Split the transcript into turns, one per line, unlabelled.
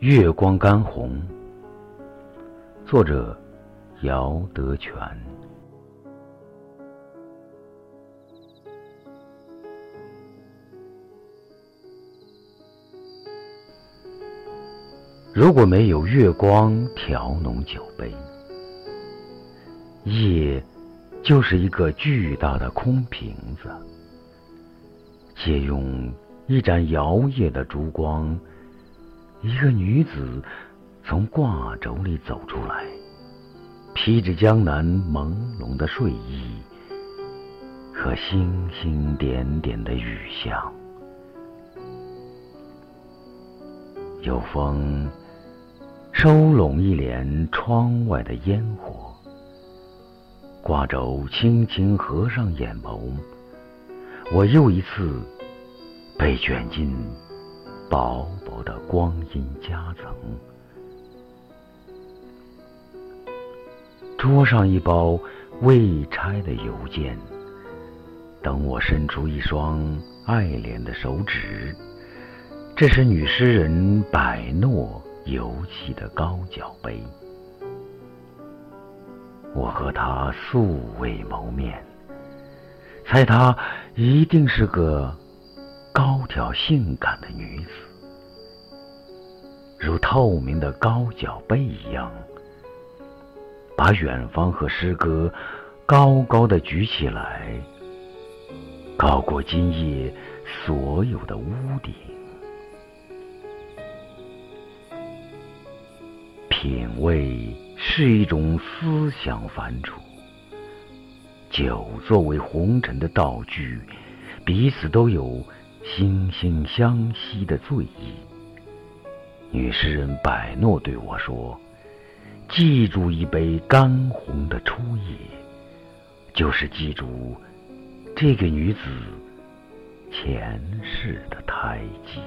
月光干红，作者姚德全。如果没有月光调浓酒杯，夜就是一个巨大的空瓶子。借用一盏摇曳的烛光。一个女子从挂轴里走出来，披着江南朦胧的睡衣和星星点点的雨巷。有风收拢一帘窗外的烟火，挂轴轻轻合上眼眸，我又一次被卷进。薄薄的光阴夹层，桌上一包未拆的邮件，等我伸出一双爱怜的手指。这是女诗人百诺邮寄的高脚杯，我和她素未谋面，猜她一定是个。高挑性感的女子，如透明的高脚杯一样，把远方和诗歌高高的举起来，高过今夜所有的屋顶。品味是一种思想反刍，酒作为红尘的道具，彼此都有。惺惺相惜的醉意。女诗人百诺对我说：“记住一杯干红的初夜，就是记住这个女子前世的胎记。”